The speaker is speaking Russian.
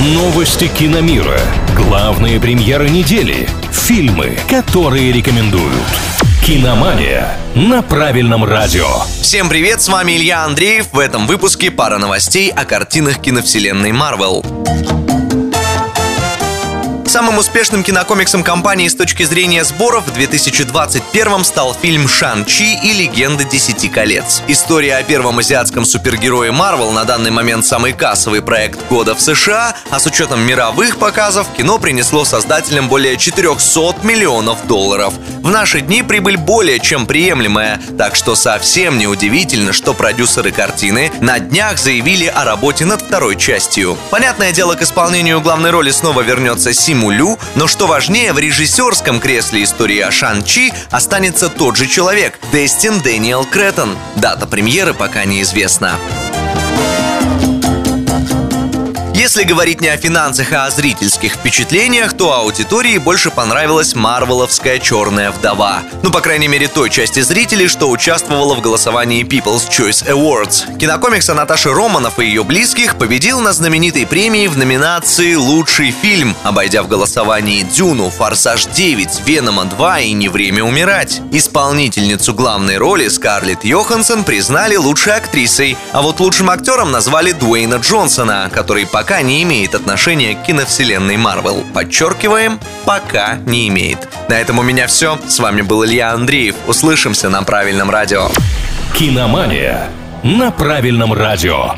Новости киномира. Главные премьеры недели. Фильмы, которые рекомендуют. Киномания на правильном радио. Всем привет, с вами Илья Андреев. В этом выпуске пара новостей о картинах киновселенной Марвел. Успешным кинокомиксом компании с точки зрения сборов в 2021 стал фильм «Шан-Чи и легенда Десяти колец». История о первом азиатском супергерое Марвел на данный момент самый кассовый проект года в США, а с учетом мировых показов кино принесло создателям более 400 миллионов долларов. В наши дни прибыль более чем приемлемая, так что совсем не удивительно, что продюсеры картины на днях заявили о работе над второй частью. Понятное дело, к исполнению главной роли снова вернется Сим Но что важнее, в режиссерском кресле истории о Шан-Чи останется тот же человек – Дестин Дэниел Кретон. Дата премьеры пока неизвестна. Если говорить не о финансах, а о зрительских впечатлениях, то аудитории больше понравилась марвеловская «Черная вдова». Ну, по крайней мере, той части зрителей, что участвовала в голосовании People's Choice Awards. Кинокомикс о Наташе Романов и ее близких победил на знаменитой премии в номинации «Лучший фильм», обойдя в голосовании «Дюну», «Форсаж 9», «Венома 2» и «Не время умирать». Исполнительницу главной роли Скарлетт Йоханссон признали лучшей актрисой, а вот лучшим актером назвали Дуэйна Джонсона, который пока пока не имеет отношения к киновселенной Марвел. Подчеркиваем, пока не имеет. На этом у меня все. С вами был Илья Андреев. Услышимся на правильном радио. Киномания на правильном радио.